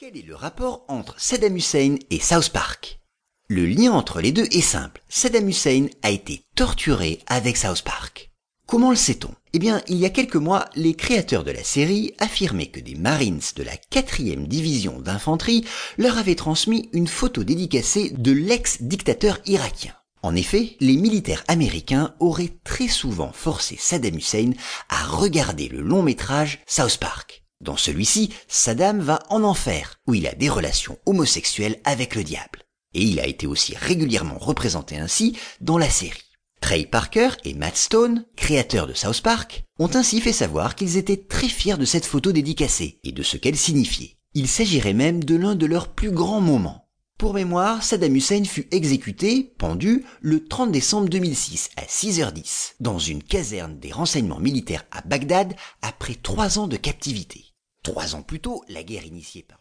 Quel est le rapport entre Saddam Hussein et South Park? Le lien entre les deux est simple. Saddam Hussein a été torturé avec South Park. Comment le sait-on? Eh bien, il y a quelques mois, les créateurs de la série affirmaient que des Marines de la 4e division d'infanterie leur avaient transmis une photo dédicacée de l'ex-dictateur irakien. En effet, les militaires américains auraient très souvent forcé Saddam Hussein à regarder le long métrage South Park. Dans celui-ci, Saddam va en enfer, où il a des relations homosexuelles avec le diable. Et il a été aussi régulièrement représenté ainsi dans la série. Trey Parker et Matt Stone, créateurs de South Park, ont ainsi fait savoir qu'ils étaient très fiers de cette photo dédicacée et de ce qu'elle signifiait. Il s'agirait même de l'un de leurs plus grands moments. Pour mémoire, Saddam Hussein fut exécuté, pendu, le 30 décembre 2006 à 6h10 dans une caserne des renseignements militaires à Bagdad après trois ans de captivité. Trois ans plus tôt, la guerre initiée par